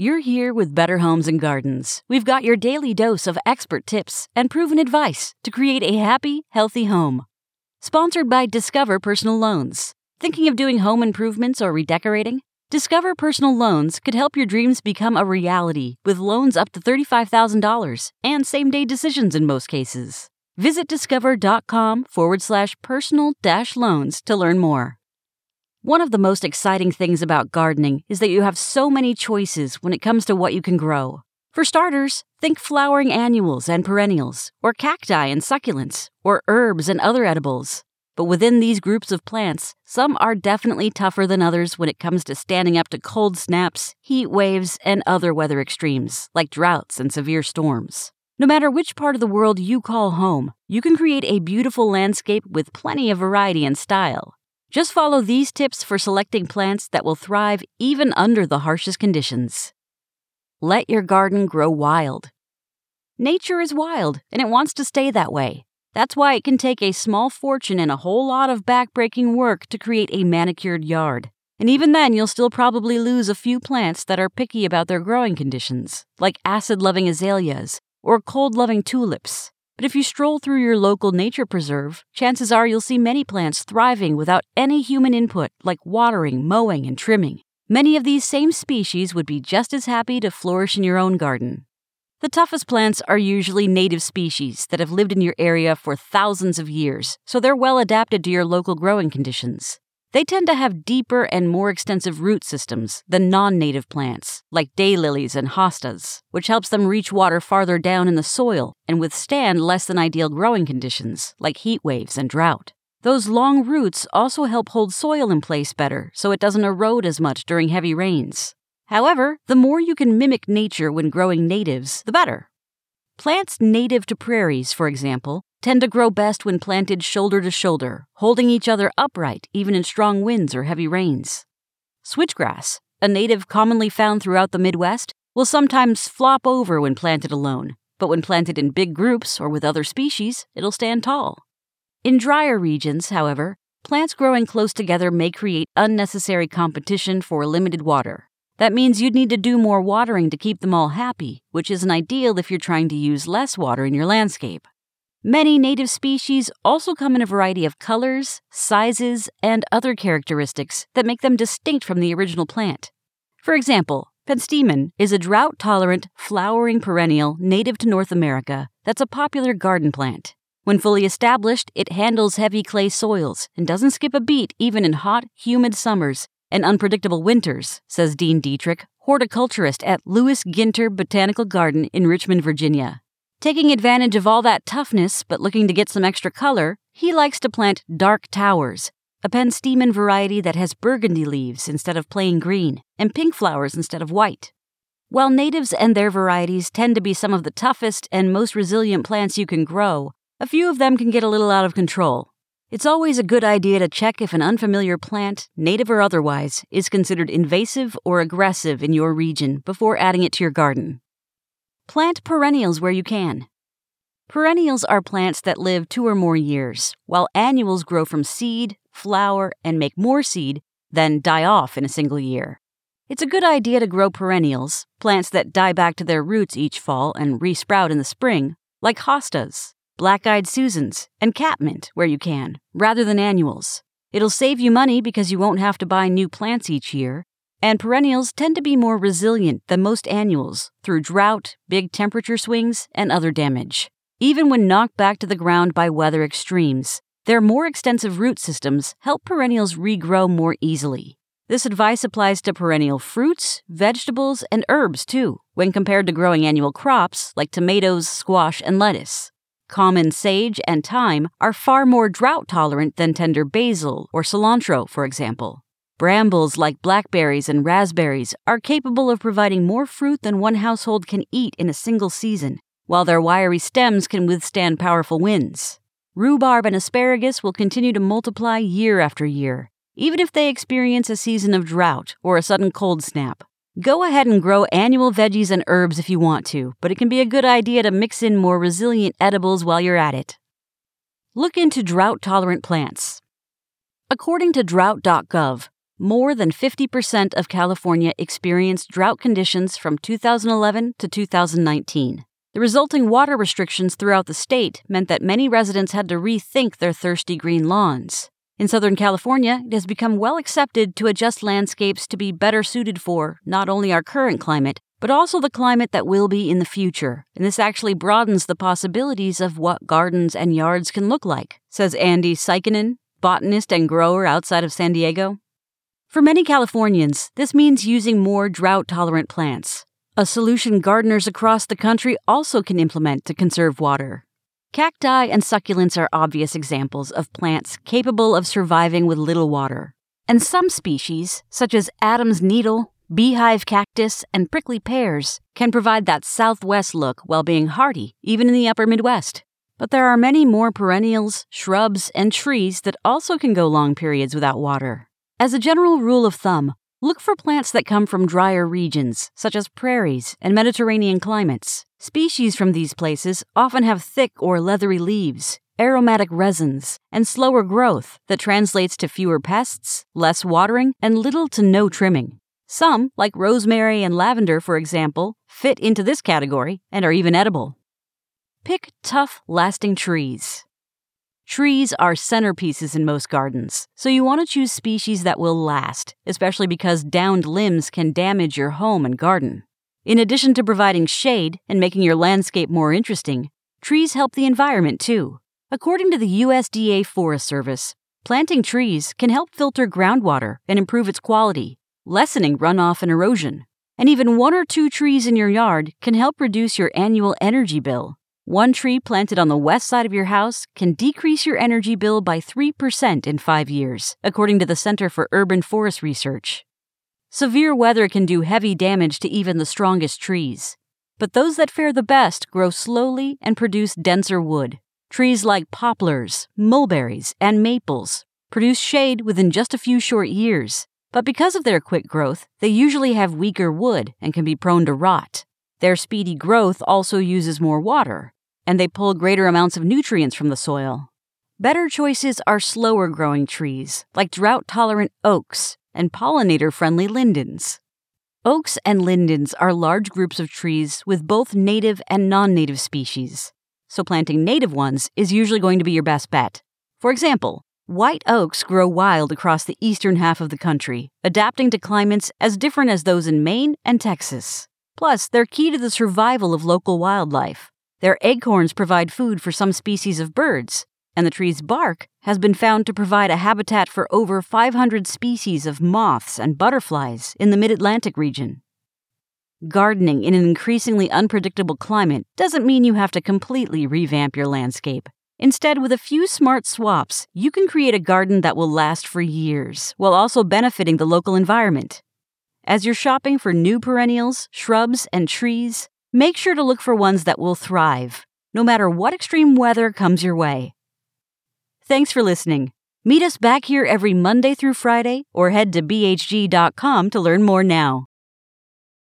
you're here with Better Homes and Gardens. We've got your daily dose of expert tips and proven advice to create a happy, healthy home. Sponsored by Discover Personal Loans. Thinking of doing home improvements or redecorating? Discover Personal Loans could help your dreams become a reality with loans up to $35,000 and same day decisions in most cases. Visit discover.com forward slash personal dash loans to learn more. One of the most exciting things about gardening is that you have so many choices when it comes to what you can grow. For starters, think flowering annuals and perennials, or cacti and succulents, or herbs and other edibles. But within these groups of plants, some are definitely tougher than others when it comes to standing up to cold snaps, heat waves, and other weather extremes, like droughts and severe storms. No matter which part of the world you call home, you can create a beautiful landscape with plenty of variety and style. Just follow these tips for selecting plants that will thrive even under the harshest conditions. Let your garden grow wild. Nature is wild, and it wants to stay that way. That's why it can take a small fortune and a whole lot of backbreaking work to create a manicured yard. And even then, you'll still probably lose a few plants that are picky about their growing conditions, like acid loving azaleas or cold loving tulips. But if you stroll through your local nature preserve, chances are you'll see many plants thriving without any human input, like watering, mowing, and trimming. Many of these same species would be just as happy to flourish in your own garden. The toughest plants are usually native species that have lived in your area for thousands of years, so they're well adapted to your local growing conditions. They tend to have deeper and more extensive root systems than non native plants, like daylilies and hostas, which helps them reach water farther down in the soil and withstand less than ideal growing conditions, like heat waves and drought. Those long roots also help hold soil in place better so it doesn't erode as much during heavy rains. However, the more you can mimic nature when growing natives, the better. Plants native to prairies, for example, tend to grow best when planted shoulder to shoulder, holding each other upright even in strong winds or heavy rains. Switchgrass, a native commonly found throughout the Midwest, will sometimes flop over when planted alone, but when planted in big groups or with other species, it'll stand tall. In drier regions, however, plants growing close together may create unnecessary competition for limited water. That means you'd need to do more watering to keep them all happy, which isn't ideal if you're trying to use less water in your landscape. Many native species also come in a variety of colors, sizes, and other characteristics that make them distinct from the original plant. For example, penstemon is a drought tolerant, flowering perennial native to North America that's a popular garden plant. When fully established, it handles heavy clay soils and doesn't skip a beat even in hot, humid summers and unpredictable winters, says Dean Dietrich, horticulturist at Lewis Ginter Botanical Garden in Richmond, Virginia. Taking advantage of all that toughness but looking to get some extra color, he likes to plant dark towers, a penstemon variety that has burgundy leaves instead of plain green, and pink flowers instead of white. While natives and their varieties tend to be some of the toughest and most resilient plants you can grow, a few of them can get a little out of control, it's always a good idea to check if an unfamiliar plant, native or otherwise, is considered invasive or aggressive in your region before adding it to your garden. Plant perennials where you can. Perennials are plants that live two or more years, while annuals grow from seed, flower, and make more seed, then die off in a single year. It's a good idea to grow perennials, plants that die back to their roots each fall and resprout in the spring, like hostas, black eyed Susans, and catmint where you can, rather than annuals. It'll save you money because you won't have to buy new plants each year, and perennials tend to be more resilient than most annuals through drought, big temperature swings, and other damage. Even when knocked back to the ground by weather extremes, their more extensive root systems help perennials regrow more easily. This advice applies to perennial fruits, vegetables, and herbs too, when compared to growing annual crops like tomatoes, squash, and lettuce. Common sage and thyme are far more drought tolerant than tender basil or cilantro, for example. Brambles like blackberries and raspberries are capable of providing more fruit than one household can eat in a single season, while their wiry stems can withstand powerful winds. Rhubarb and asparagus will continue to multiply year after year, even if they experience a season of drought or a sudden cold snap. Go ahead and grow annual veggies and herbs if you want to, but it can be a good idea to mix in more resilient edibles while you're at it. Look into drought tolerant plants. According to drought.gov, more than 50% of California experienced drought conditions from 2011 to 2019. The resulting water restrictions throughout the state meant that many residents had to rethink their thirsty green lawns. In Southern California, it has become well accepted to adjust landscapes to be better suited for not only our current climate, but also the climate that will be in the future. And this actually broadens the possibilities of what gardens and yards can look like, says Andy Sikinen, botanist and grower outside of San Diego. For many Californians, this means using more drought tolerant plants, a solution gardeners across the country also can implement to conserve water. Cacti and succulents are obvious examples of plants capable of surviving with little water. And some species, such as Adam's needle, beehive cactus, and prickly pears, can provide that southwest look while being hardy, even in the upper Midwest. But there are many more perennials, shrubs, and trees that also can go long periods without water. As a general rule of thumb, look for plants that come from drier regions, such as prairies and Mediterranean climates. Species from these places often have thick or leathery leaves, aromatic resins, and slower growth that translates to fewer pests, less watering, and little to no trimming. Some, like rosemary and lavender, for example, fit into this category and are even edible. Pick tough, lasting trees. Trees are centerpieces in most gardens, so you want to choose species that will last, especially because downed limbs can damage your home and garden. In addition to providing shade and making your landscape more interesting, trees help the environment too. According to the USDA Forest Service, planting trees can help filter groundwater and improve its quality, lessening runoff and erosion. And even one or two trees in your yard can help reduce your annual energy bill one tree planted on the west side of your house can decrease your energy bill by 3% in five years, according to the Center for Urban Forest Research. Severe weather can do heavy damage to even the strongest trees, but those that fare the best grow slowly and produce denser wood. Trees like poplars, mulberries, and maples produce shade within just a few short years, but because of their quick growth, they usually have weaker wood and can be prone to rot. Their speedy growth also uses more water, and they pull greater amounts of nutrients from the soil. Better choices are slower growing trees, like drought tolerant oaks and pollinator friendly lindens. Oaks and lindens are large groups of trees with both native and non native species, so planting native ones is usually going to be your best bet. For example, white oaks grow wild across the eastern half of the country, adapting to climates as different as those in Maine and Texas. Plus, they're key to the survival of local wildlife. Their acorns provide food for some species of birds, and the tree's bark has been found to provide a habitat for over 500 species of moths and butterflies in the mid Atlantic region. Gardening in an increasingly unpredictable climate doesn't mean you have to completely revamp your landscape. Instead, with a few smart swaps, you can create a garden that will last for years while also benefiting the local environment. As you're shopping for new perennials, shrubs, and trees, make sure to look for ones that will thrive, no matter what extreme weather comes your way. Thanks for listening. Meet us back here every Monday through Friday or head to bhg.com to learn more now.